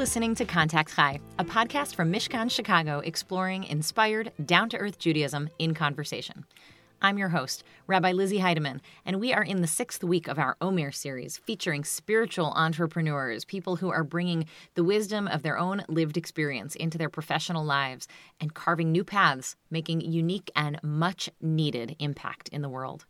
listening to Contact Chai, a podcast from Mishkan Chicago exploring inspired, down to earth Judaism in conversation. I'm your host, Rabbi Lizzi Heydemann, and we are in the sixth week of our Omer series featuring spiritual entrepreneurs, people who are bringing the wisdom of their own lived experience into their professional lives and carving new paths, making unique and much needed impact in the world.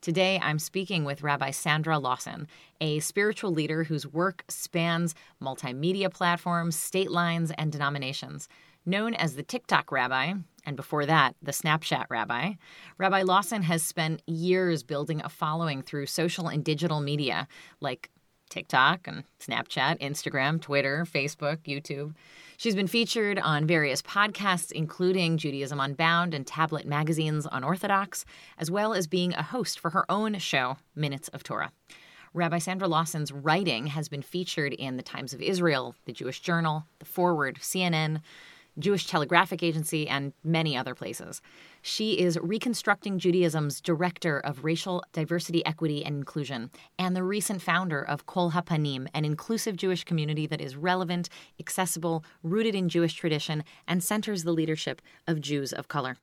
Today, I'm speaking with Rabbi Sandra Lawson, a spiritual leader whose work spans multimedia platforms, state lines, and denominations. Known as the TikTok Rabbi, and before that, the Snapchat Rabbi, Rabbi Lawson has spent years building a following through social and digital media like TikTok and Snapchat, Instagram, Twitter, Facebook, YouTube. She's been featured on various podcasts, including Judaism Unbound and tablet magazines Unorthodox, as well as being a host for her own show, Minutes of Torah. Rabbi Sandra Lawson's writing has been featured in the Times of Israel, the Jewish Journal, the Forward, CNN, Jewish Telegraphic Agency, and many other places. She is Reconstructing Judaism's Director of Racial Diversity, Equity, and Inclusion, and the recent founder of Kol HaPanim, an inclusive Jewish community that is relevant, accessible, rooted in Jewish tradition, and centers the leadership of Jews of color.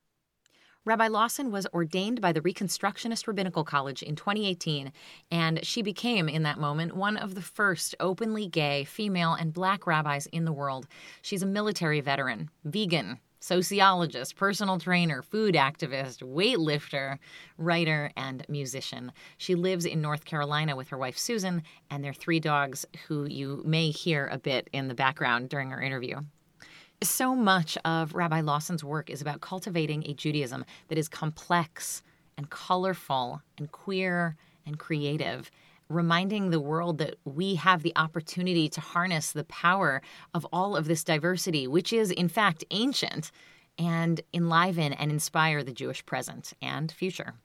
Rabbi Lawson was ordained by the Reconstructionist Rabbinical College in 2018, and she became, in that moment, one of the first openly gay, female, and black rabbis in the world. She's a military veteran, vegan, sociologist, personal trainer, food activist, weightlifter, writer, and musician. She lives in North Carolina with her wife Susan and their three dogs, who you may hear a bit in the background during our interview. So much of Rabbi Lawson's work is about cultivating a Judaism that is complex and colorful and queer and creative, reminding the world that we have the opportunity to harness the power of all of this diversity, which is, in fact, ancient, and enliven and inspire the Jewish present and future.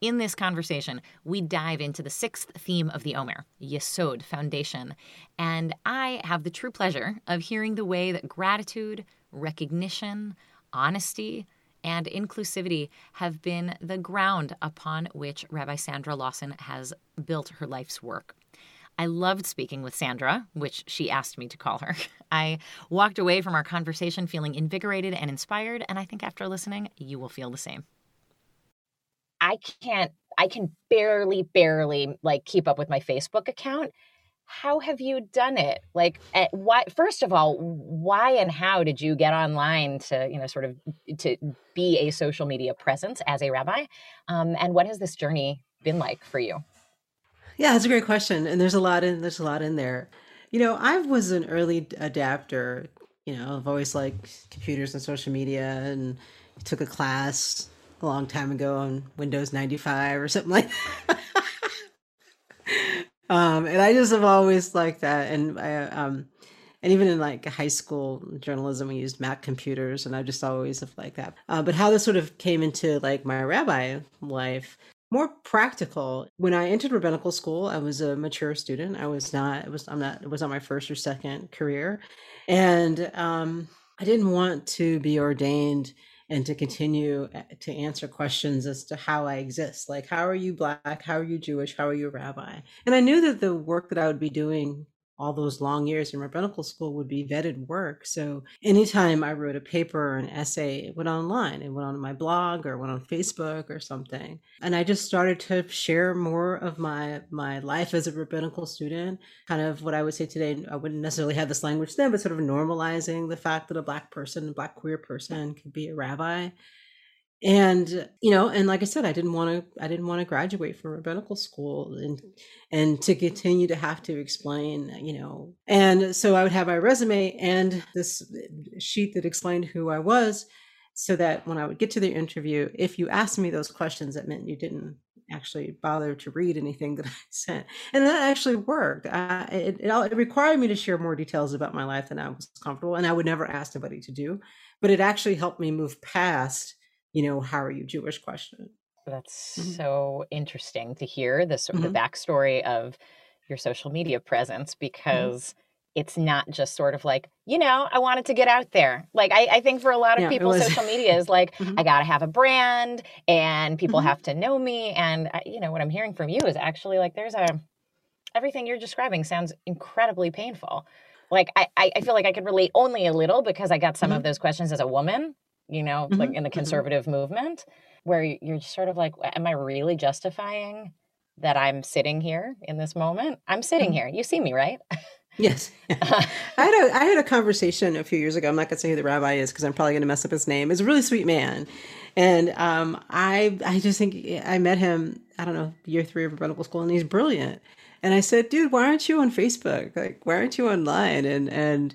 In this conversation, we dive into the sixth theme of the Omer, Yesod, foundation. And I have the true pleasure of hearing the way that gratitude, recognition, honesty, and inclusivity have been the ground upon which Rabbi Sandra Lawson has built her life's work. I loved speaking with Sandra, which she asked me to call her. I walked away from our conversation feeling invigorated and inspired, and I think after listening, you will feel the same. I can't, I can barely, barely like keep up with my Facebook account. How have you done it? Like, eh, why? First of all, why and how did you get online to, you know, sort of to be a social media presence as a rabbi? Um, and what has this journey been like for you? Yeah, that's a great question, and there's a lot in there's a lot in there. You know, I was an early adapter. You know, I've always liked computers and social media, and took a class a long time ago on Windows 95 or something like that. Um, and I just have always liked that. And I, um, and even in like high school journalism, we used Mac computers, and I just always have liked that. Uh, but how this sort of came into like my rabbi life, more practical. When I entered rabbinical school, I was a mature student. I was not. It was. I'm not. It was not my first or second career, and um, I didn't want to be ordained and to continue eh, to answer questions as to how I exist. Like, how are you black? How are you Jewish? How are you a rabbi? And I knew that the work that I would be doing all those long years in rabbinical school would be vetted work. So anytime I wrote a paper or an essay, it went online. It went on my blog or went on Facebook or something. And I just started to share more of my my life as a rabbinical student. Kind of what I would say today, I wouldn't necessarily have this language then, but sort of normalizing the fact that a black person, a black queer person could be a rabbi and you know and like i said i didn't want to i didn't want to graduate from rabbinical school and and to continue to have to explain you know. And so i would have my resume and this sheet that explained who i was so that when i would get to the interview if you asked me those questions that meant you didn't actually bother to read anything that i sent and that actually worked. Uh, it, it, it required me to share more details about my life than i was comfortable and i would never ask anybody to do but it actually helped me move past you know, how are you Jewish question. That's mm-hmm. so interesting to hear the sort of mm-hmm. the backstory of your social media presence mm-hmm. because mm-hmm. it's not just sort of like, you know, I wanted to get out there. Like I, I think for a lot of yeah, people, social media is like, mm-hmm. I gotta have a brand and people mm-hmm. have to know me. And I, you know, what I'm hearing from you is actually like there's a everything you're describing sounds incredibly painful. like I, I feel like I could relate only a little because I got some of those questions as a woman, you know, mm-hmm. like in the mm-hmm. conservative mm-hmm. movement, where you're sort of like, am I really justifying that I'm sitting here in this moment? I'm sitting mm-hmm. here. You see me, right? Yes. I had a I had a conversation a few years ago. I'm not going to say who the rabbi is because I'm probably going to mess up his name. He's a really sweet man, and um, I I just think I met him. I don't know year three of medical school, and he's brilliant. And I said, dude, why aren't you on Facebook? Like, why aren't you online? And and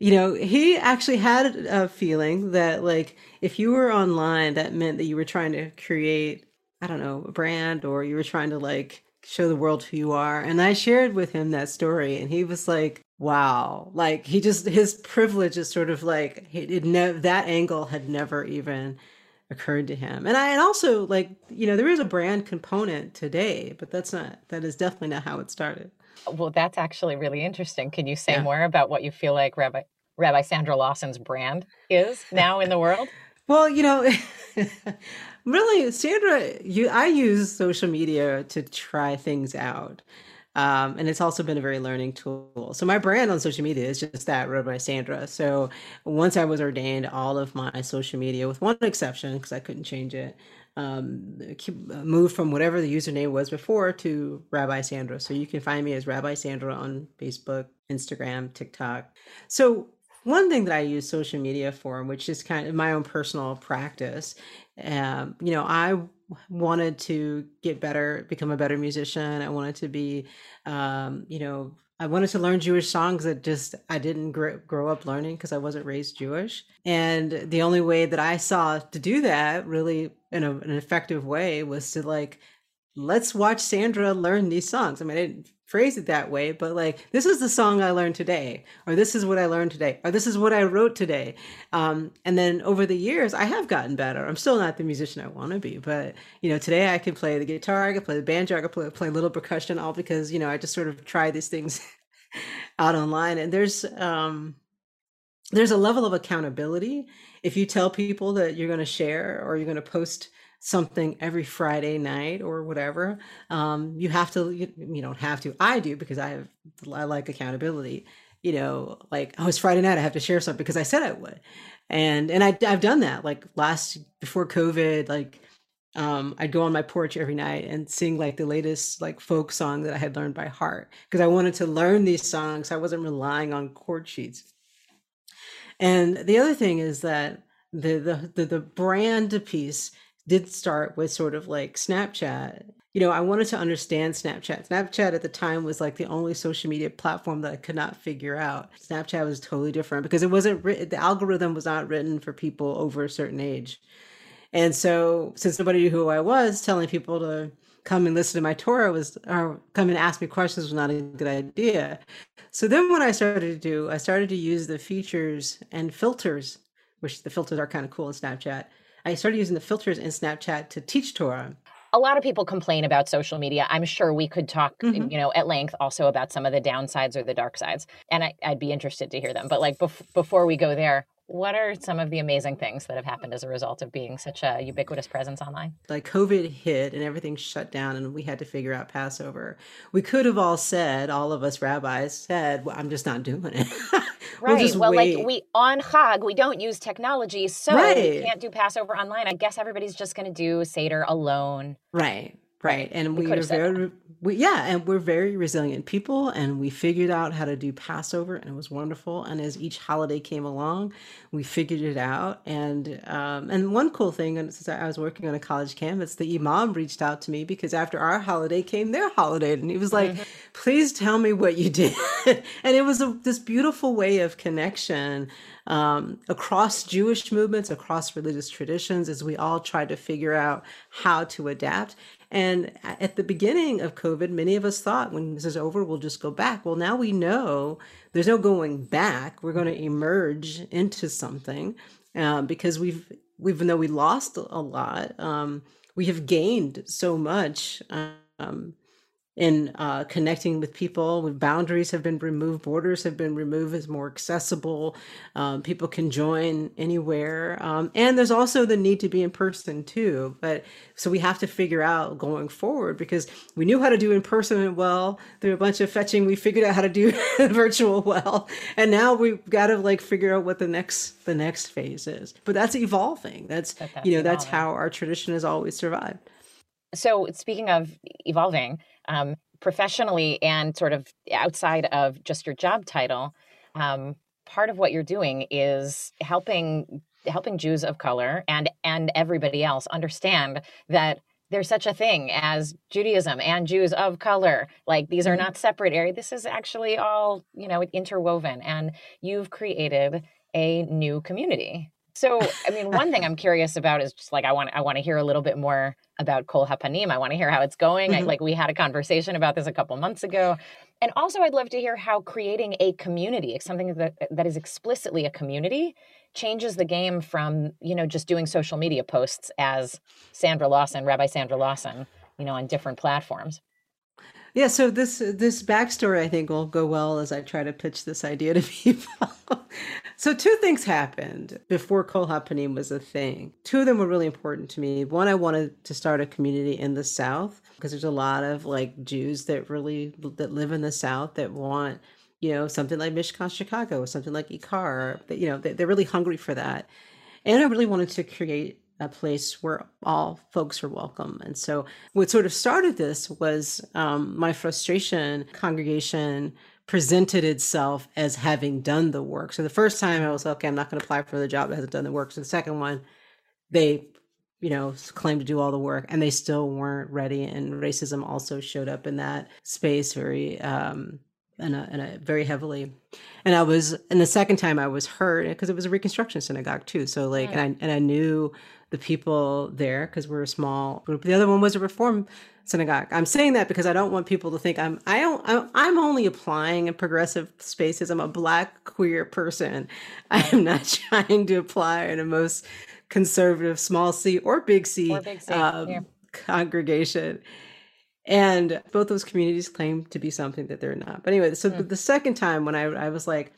you know, he actually had a feeling that like if you were online, that meant that you were trying to create I don't know a brand or you were trying to like show the world who you are. And I shared with him that story, and he was like, wow. Like, he just, his privilege is sort of like, it ne- that angle had never even occurred to him. And I, and also, like, you know, there is a brand component today, but that's not, that is definitely not how it started. Well, that's actually really interesting. Can you say yeah. more about what you feel like Rabbi, Rabbi Sandra Lawson's brand is now in the world? well, you know, really, Sandra, you, I use social media to try things out. Um, and it's also been a very learning tool. So my brand on social media is just that, Rabbi Sandra. So once I was ordained, all of my social media, with one exception, because I couldn't change it, um, moved from whatever the username was before to Rabbi Sandra. So you can find me as Rabbi Sandra on Facebook, Instagram, TikTok. So one thing that I use social media for, which is kind of my own personal practice, um, you know, I wanted to get better, become a better musician. I wanted to be, um, you know, I wanted to learn Jewish songs that just I didn't grow, grow up learning because I wasn't raised Jewish. And the only way that I saw to do that really in a, an effective way was to like, let's watch Sandra learn these songs. I mean, I didn't phrase it that way, but like, this is the song I learned today, or this is what I learned today, or this is what I wrote today. Um, and then over the years, I have gotten better. I'm still not the musician I want to be, but you know, today I can play the guitar, I can play the banjo, I can play, play little percussion, all because, you know, I just sort of try these things out online. And there's, um, there's a level of accountability. If you tell people that you're going to share or you're going to post something every Friday night or whatever. Um, you have to, you, you don't have to. I do because I have, I like accountability. You know, like oh, it's Friday night. I have to share something because I said I would, and and I I've done that. Like last before COVID, like um, I'd go on my porch every night and sing like the latest like folk song that I had learned by heart because I wanted to learn these songs. I wasn't relying on chord sheets. And the other thing is that the the the, the brand piece did start with sort of like Snapchat. You know, I wanted to understand Snapchat. Snapchat at the time was like the only social media platform that I could not figure out. Snapchat was totally different because it wasn't written, the algorithm was not written for people over a certain age. And so, since nobody knew who I was, telling people to come and listen to my Torah was, or come and ask me questions was not a good idea. So then, what I started to do, I started to use the features and filters, which the filters are kind of cool in Snapchat, I started using the filters in Snapchat to teach Torah. A lot of people complain about social media. I'm sure we could talk, mm-hmm. you know, at length also about some of the downsides or the dark sides, and I, would be interested to hear them. But like bef- before we go there, what are some of the amazing things that have happened as a result of being such a ubiquitous presence online? Like COVID hit and everything shut down, and we had to figure out Passover. We could have all said, all of us rabbis said, well, "I'm just not doing it." we'll right. well, wait. like we on Chag, we don't use technology, so right. we can't do Passover online. I guess everybody's just going to do Seder alone. Right. Right. And we, we were very, we, yeah, and we're very resilient people. And we figured out how to do Passover, and it was wonderful. And as each holiday came along, we figured it out. And um, and one cool thing, and since I was working on a college campus, the imam reached out to me because after our holiday came their holiday, and he was like, mm-hmm. "Please tell me what you did." and it was a, this beautiful way of connection um, across Jewish movements, across religious traditions, as we all tried to figure out how to adapt. And at the beginning of COVID, many of us thought when this is over, we'll just go back. Well, now we know there's no going back. We're going to emerge into something uh, because we've, even though we lost a lot, um, we have gained so much um, in uh, connecting with people. With boundaries have been removed, borders have been removed, is more accessible. Um, people can join anywhere, um, and there's also the need to be in person too. But so we have to figure out going forward because we knew how to do in person well through a bunch of fetching. We figured out how to do virtual well, and now we've got to like figure out what the next the next phase is. But that's evolving. That's, that's you know evolving. that's how our tradition has always survived. So speaking of evolving, um, professionally and sort of outside of just your job title, um, part of what you're doing is helping helping Jews of color and and everybody else understand that there's such a thing as Judaism and Jews of color. Like these are mm-hmm. not separate areas. This is actually all, you know, interwoven. And you've created a new community. So, I mean, one thing I'm curious about is just like I want I want to hear a little bit more about Kol Hapanim. I want to hear how it's going. Mm-hmm. I, like we had a conversation about this a couple months ago. And also I'd love to hear how creating a community, something that that is explicitly a community, changes the game from, you know, just doing social media posts as Sandra Lawson, Rabbi Sandra Lawson, you know, on different platforms. Yeah, so this this backstory I think will go well as I try to pitch this idea to people. so two things happened before Kol HaPanim was a thing. Two of them were really important to me. One, I wanted to start a community in the South because there's a lot of like Jews that really that live in the South that want you know something like Mishkan Chicago, something like Ikar. That you know they're really hungry for that, and I really wanted to create a place where all folks are welcome. And so, what sort of started this was um, my frustration. Congregation presented itself as having done the work. So the first time I was okay, I'm not going to apply for the job that hasn't done the work. So the second one, they, you know, claimed to do all the work, and they still weren't ready. And racism also showed up in that space very um, and a, and a very heavily. And I was, and the second time I was hurt because it was a Reconstruction synagogue too. So like, and I and I knew the people there because we're a small group. The other one was a Reform synagogue. I'm saying that because I don't want people to think I'm I don't I'm only applying in progressive spaces. I'm a black queer person. I am not trying to apply in a most conservative small C or big C, or big C um, yeah. congregation. And both those communities claim to be something that they're not. But anyway, so mm. the second time when I, I was like,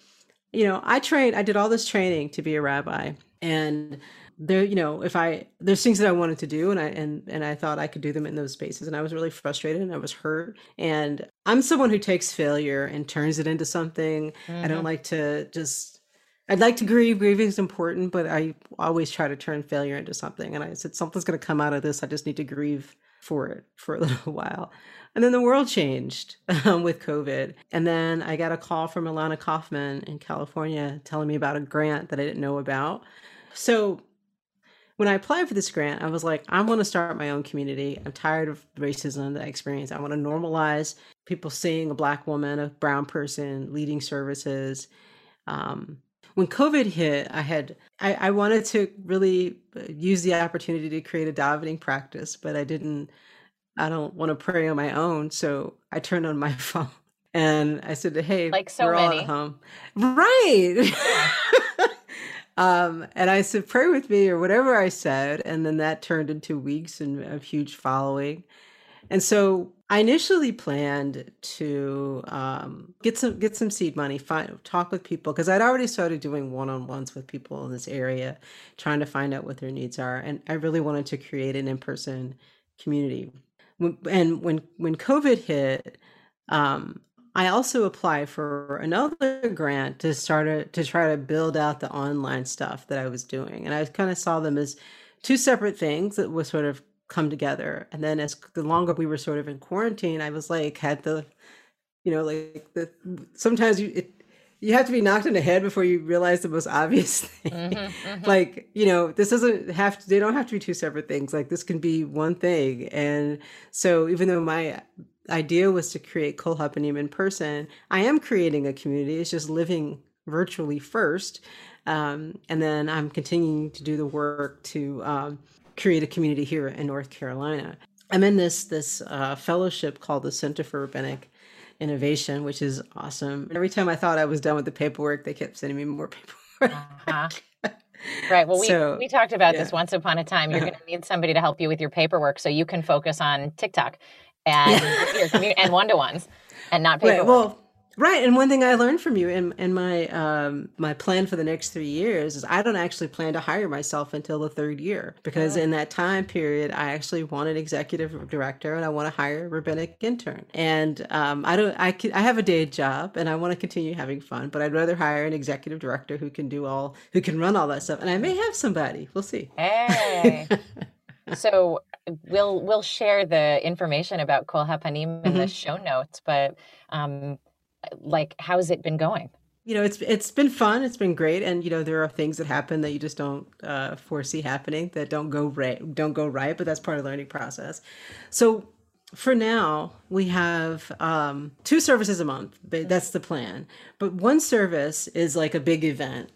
you know, I trained, I did all this training to be a rabbi. And there, you know, if I, there's things that I wanted to do and I, and, and I thought I could do them in those spaces. And I was really frustrated and I was hurt. And I'm someone who takes failure and turns it into something. Mm-hmm. I don't mm-hmm. like to just, I'd like to grieve. Grieving is important, but I always try to turn failure into something. And I said, something's going to come out of this. I just need to grieve for it for a little while. And then the world changed um, with COVID. And then I got a call from Ilana Kaufman in California telling me about a grant that I didn't know about. So when I applied for this grant, I was like, I want to start my own community. I'm tired of racism that I experience. I want to normalize people seeing a black woman, a brown person leading services. Um, when COVID hit, I had I, I, wanted to really use the opportunity to create a davening practice, but I didn't. I don't want to pray on my own, so I turned on my phone and I said, "Hey, like so we're many, all at home, right?" um, and I said, "Pray with me," or whatever I said, and then that turned into weeks and a huge following. And so I initially planned to um, get some get some seed money, find, talk with people because I'd already started doing one on ones with people in this area, trying to find out what their needs are, and I really wanted to create an in person community. And when when COVID hit, um, I also applied for another grant to start a, to try to build out the online stuff that I was doing, and I kind of saw them as two separate things that was sort of come together. And then as the longer we were sort of in quarantine, I was like, had the, you know, like the, sometimes you, it, you have to be knocked in the head before you realize the most obvious thing. Mm-hmm, mm-hmm. like, you know, this doesn't have to, they don't have to be two separate things. Like this can be one thing. And so even though my idea was to create Kol Hapanim in person, I am creating a community. It's just living virtually first. Um, and then I'm continuing to do the work to um, create a community here in North Carolina. I'm in this this uh, fellowship called the Center for Rabbinic Innovation, which is awesome. Every time I thought I was done with the paperwork, they kept sending me more paperwork. Uh-huh. Right. Well, we, so, we talked about yeah. this once upon a time. You're going to need somebody to help you with your paperwork so you can focus on TikTok and and one to ones and not pay right, well Right, and one thing I learned from you in in my um, my plan for the next three years is I don't actually plan to hire myself until the third year because in that time period I actually want an executive director and I want to hire a rabbinic intern. And um, I don't I can, I have a day job and I want to continue having fun but I'd rather hire an executive director who can do all who can run all that stuff. And I may have somebody. We'll see. Hey. so we'll we'll share the information about Kol Hapanim in mm-hmm. the show notes, but um, like how's it been going? You know, it's it's been fun. It's been great, and you know, there are things that happen that you just don't uh, foresee happening that don't go right, don't go right. But that's part of the learning process. So for now, we have um, two services a month. That's the plan. But one service is like a big event.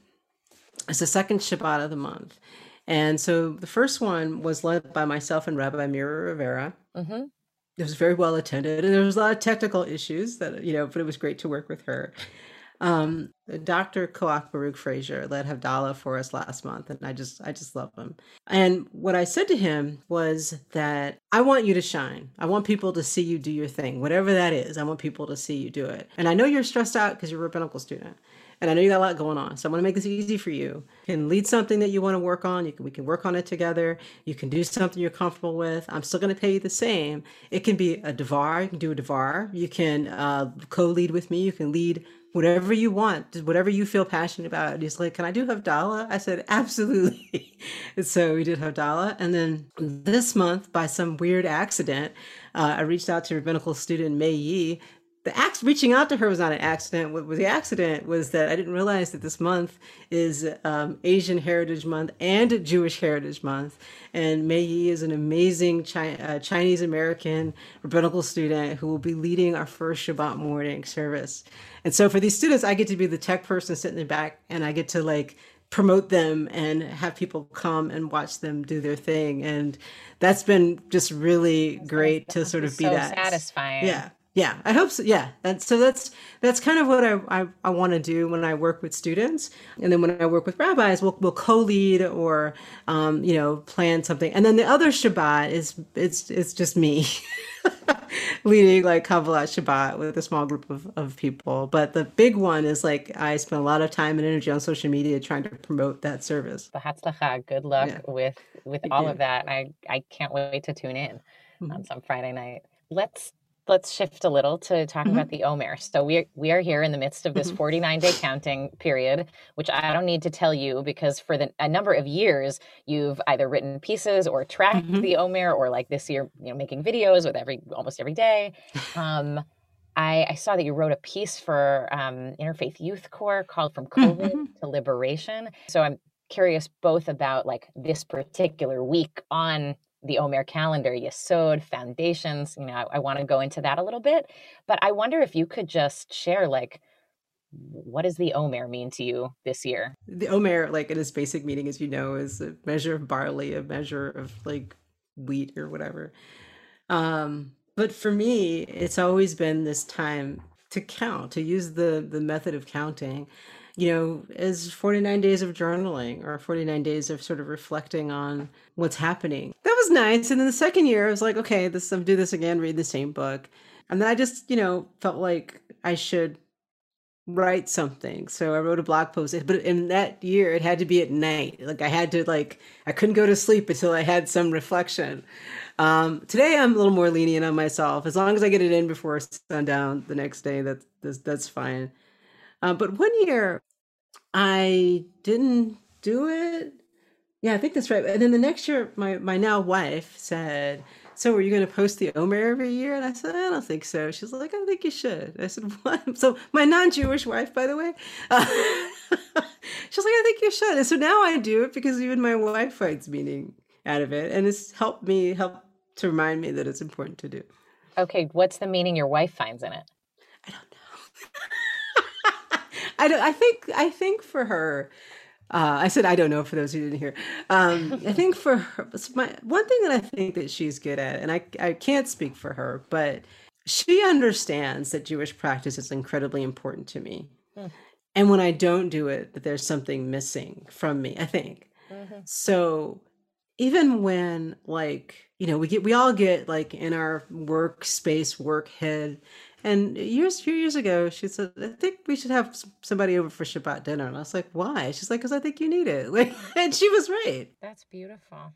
It's the second Shabbat of the month. And so the first one was led by myself and Rabbi Mira Rivera. Mm-hmm. It was very well attended and there was a lot of technical issues that you know but it was great to work with her. Um, dr koach baruch frazier led havdalah for us last month and i just i just love him. And what i said to him was that i want you to shine. I want people to see you do your thing whatever that is. I want people to see you do it. And i know you're stressed out because you're a rabbinical student and I know you got a lot going on. So I'm going to make this easy for you. You can lead something that you want to work on. You can, we can work on it together. You can do something you're comfortable with. I'm still going to pay you the same. It can be a devar. You can do a devar. You can uh, co-lead with me. You can lead whatever you want, whatever you feel passionate about. And he's like, "Can I do Havdalah?" I said, "Absolutely." and so we did Havdalah, and then this month, by some weird accident, uh, I reached out to rabbinical student Mei Yi, the act reaching out to her was not an accident. What was the accident was that I didn't realize that this month is um, Asian Heritage Month and Jewish Heritage Month. And Mei Yi is an amazing Chi- uh, Chinese American rabbinical student who will be leading our first Shabbat morning service. And so for these students, I get to be the tech person sitting in the back, and I get to like promote them and have people come and watch them do their thing and that's been just really great to sort of be so that satisfying yeah yeah i hope so yeah and so that's that's kind of what i i, I want to do when i work with students and then when i work with rabbis we'll, we'll co-lead or um, you know plan something and then the other shabbat is it's it's just me leading like Kabbalat Shabbat with a small group of, of people. But the big one is like I spend a lot of time and energy on social media trying to promote that service. Good luck yeah. with with all of that. I I can't wait to tune in mm-hmm. on some Friday night. Let's let's shift a little to talk mm-hmm. about the Omer. So we are, we are here in the midst of this mm-hmm. 49 day counting period, which I don't need to tell you because for the, a number of years you've either written pieces or tracked mm-hmm. the Omer, or like this year, you know, making videos with every almost every day. Um, I, I, saw that you wrote a piece for um, Interfaith Youth Core called "From COVID mm-hmm. to Liberation." So I'm curious both about like this particular week on the Omer calendar, Yesod, foundations. You know, I, I want to go into that a little bit, but I wonder if you could just share like what does the Omer mean to you this year? The Omer, like in its basic meaning, as you know, is a measure of barley, a measure of like wheat or whatever. Um, but for me, it's always been this time to count, to use the the method of counting you know, is 49 days of journaling or 49 days of sort of reflecting on what's happening. That was nice. And then the second year, I was like, okay, this I'll do this again, read the same book. And then I just, you know, felt like I should write something. So I wrote a blog post. But in that year, it had to be at night. Like I had to like I couldn't go to sleep until I had some reflection. Um, today I'm a little more lenient on myself. As long as I get it in before sundown the next day, that's, that's fine. Uh, but one year I didn't do it. Yeah, I think that's right. And then the next year, my, my now wife said, So are you going to post the Omer every year? And I said, I don't think so. She's like, I think you should. I said, What? So my non Jewish wife, by the way, uh, she's like, I think you should. And so now I do it because even my wife finds meaning out of it. And it's helped me, help to remind me that it's important to do. Okay. What's the meaning your wife finds in it? I don't know. I don't. I think. I think for her, uh, I said I don't know for those who didn't hear. Um, I think for her, my one thing that I think that she's good at, and I I can't speak for her, but she understands that Jewish practice is incredibly important to me, mm. and when I don't do it, that there's something missing from me. I think mm-hmm. so. even when like you know we get we all get like in our workspace work head and years few years ago she said i think we should have somebody over for shabbat dinner and i was like why she's like because i think you need it like and she was right that's beautiful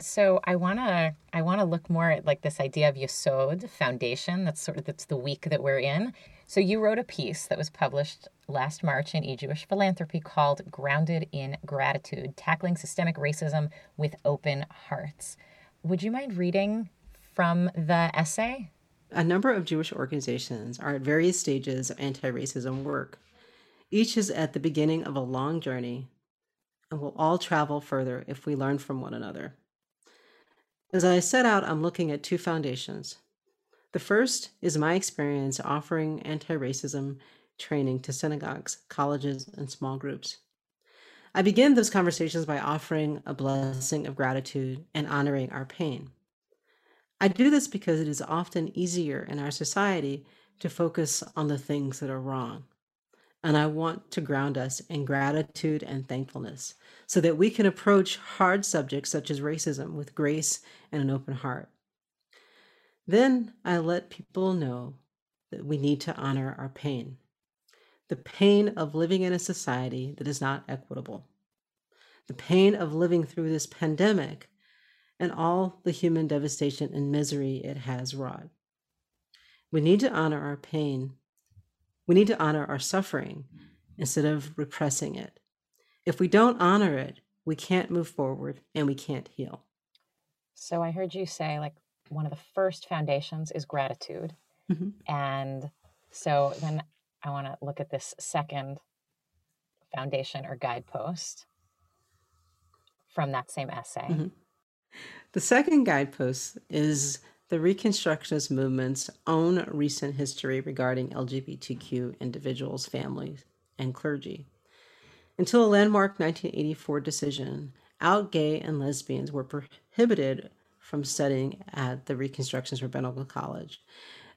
so I want to I want to look more at like this idea of Yesod foundation. That's sort of that's the week that we're in. So you wrote a piece that was published last March in E-Jewish Philanthropy called "Grounded in Gratitude: Tackling Systemic Racism with Open Hearts." Would you mind reading from the essay? A number of Jewish organizations are at various stages of anti-racism work. Each is at the beginning of a long journey and will all travel further if we learn from one another. As I set out, I'm looking at two foundations. The first is my experience offering anti racism training to synagogues, colleges, and small groups. I begin those conversations by offering a blessing of gratitude and honoring our pain. I do this because it is often easier in our society to focus on the things that are wrong and I want to ground us in gratitude and thankfulness so that we can approach hard subjects such as racism with grace and an open heart. Then I let people know that we need to honor our pain the pain of living in a society that is not equitable, the pain of living through this pandemic and all the human devastation and misery it has wrought. We need to honor our pain we need to honor our suffering instead of repressing it. If we don't honor it, we can't move forward and we can't heal. So I heard you say like one of the first foundations is gratitude. Mm-hmm. And so then I want to look at this second foundation or guidepost from that same essay. Mm-hmm. The second guidepost is the Reconstructionist movement's own recent history regarding LGBTQ individuals, families, and clergy. Until a landmark 1984 decision, out gay and lesbians were prohibited from studying at the Reconstructionist Rabbinical College.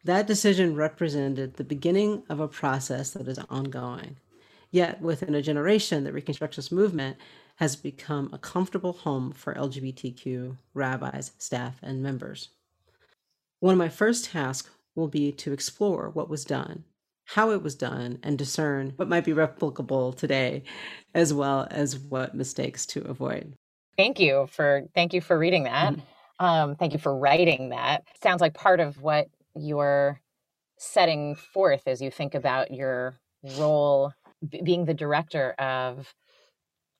That decision represented the beginning of a process that is ongoing. Yet, within a generation, the Reconstructionist movement has become a comfortable home for LGBTQ rabbis, staff, and members. One of my first tasks will be to explore what was done, how it was done, and discern what might be replicable today, as well as what mistakes to avoid. Thank you for thank you for reading that. Mm-hmm. Um, thank you for writing that. Sounds like part of what you're setting forth as you think about your role b- being the director of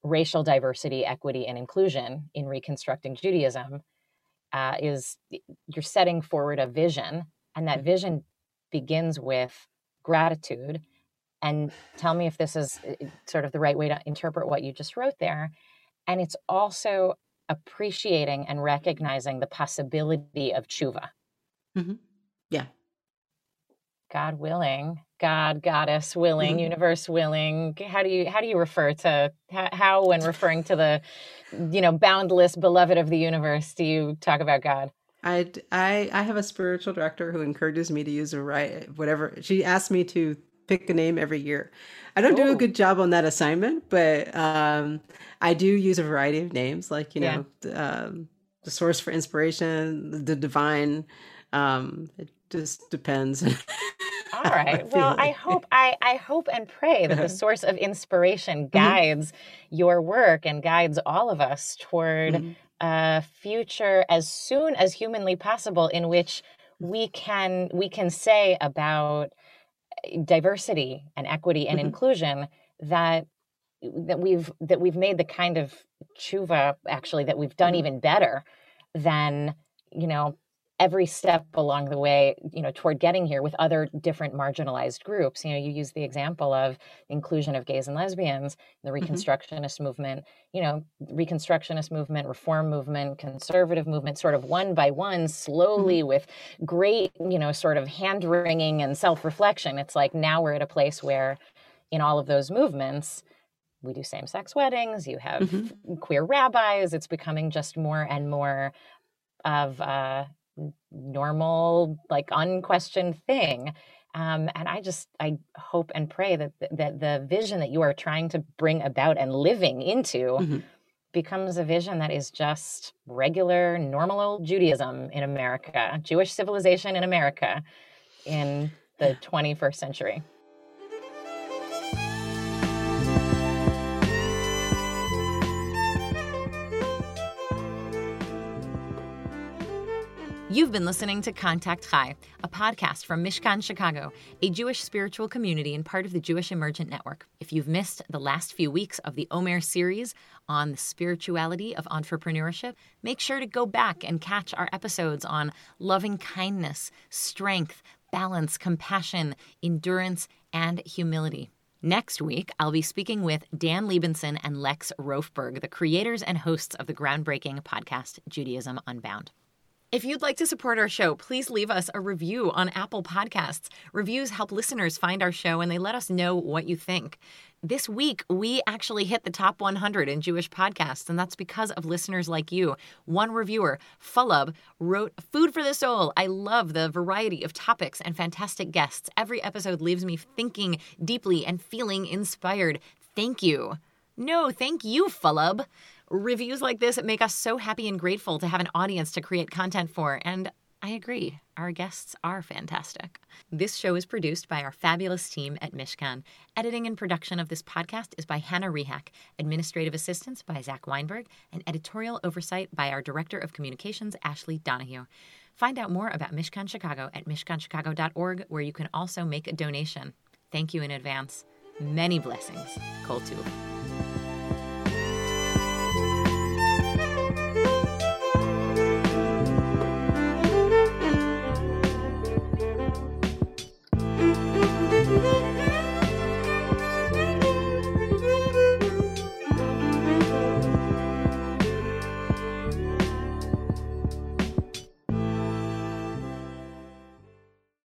racial diversity, equity, and inclusion in reconstructing Judaism uh, is you're setting forward a vision, and that vision begins with gratitude. And tell me if this is sort of the right way to interpret what you just wrote there. And it's also appreciating and recognizing the possibility of tshuva. Mm-hmm. Yeah. God willing, God, goddess willing, mm-hmm. universe willing. How do you how do you refer to how, how when referring to the you know boundless beloved of the universe do you talk about God? I, I I have a spiritual director who encourages me to use a right whatever. She asks me to pick a name every year. I don't Ooh. do a good job on that assignment, but um, I do use a variety of names, like you know, yeah. um, the source for inspiration, the divine. Um, it just depends. All right. Well, I hope I, I hope and pray that the source of inspiration mm-hmm. guides mm-hmm. your work and guides all of us toward mm-hmm. a future as soon as humanly possible in which we can we can say about eh, diversity and equity and mm-hmm. inclusion that that we've that we've made the kind of tshuva actually that we've done mm-hmm. even better than you know every step along the way you know toward getting here with other different marginalized groups you know you use the example of inclusion of gays and lesbians the mm-hmm. reconstructionist mm-hmm. movement you know reconstructionist movement reform movement conservative movement sort of one by one slowly mm-hmm. with great you know sort of hand wringing and self-reflection it's like now we're at a place where in all of those movements we do same-sex weddings you have mm-hmm. queer rabbis it's becoming just more and more of uh, normal, like unquestioned thing. Um, and I just I hope and pray that that the vision that you are trying to bring about and living into mm-hmm. becomes a vision that is just regular, normal old Judaism in America, Jewish civilization in America in the 21st century. You've been listening to Contact Chai, a podcast from Mishkan Chicago, a Jewish spiritual community and part of the Jewish Emergent Network. If you've missed the last few weeks of the Omer series on the spirituality of entrepreneurship, make sure to go back and catch our episodes on loving kindness, strength, balance, compassion, endurance, and humility. Next week, I'll be speaking with Dan Libenson and Lex Rofeberg, the creators and hosts of the groundbreaking podcast Judaism Unbound. If you'd like to support our show, please leave us a review on Apple Podcasts. Reviews help listeners find our show and they let us know what you think. This week, we actually hit the top 100 in Jewish podcasts, and that's because of listeners like you. One reviewer, Fulub, wrote Food for the Soul. I love the variety of topics and fantastic guests. Every episode leaves me thinking deeply and feeling inspired. Thank you. No, thank you, Fulub. Reviews like this make us so happy and grateful to have an audience to create content for, and I agree, our guests are fantastic. This show is produced by our fabulous team at Mishkan. Editing and production of this podcast is by Hannah Rehak, administrative assistance by Zach Weinberg, and editorial oversight by our Director of Communications, Ashley Donahue. Find out more about Mishkan Chicago at mishkanchicago.org, where you can also make a donation. Thank you in advance. Many blessings. Kol Tuv.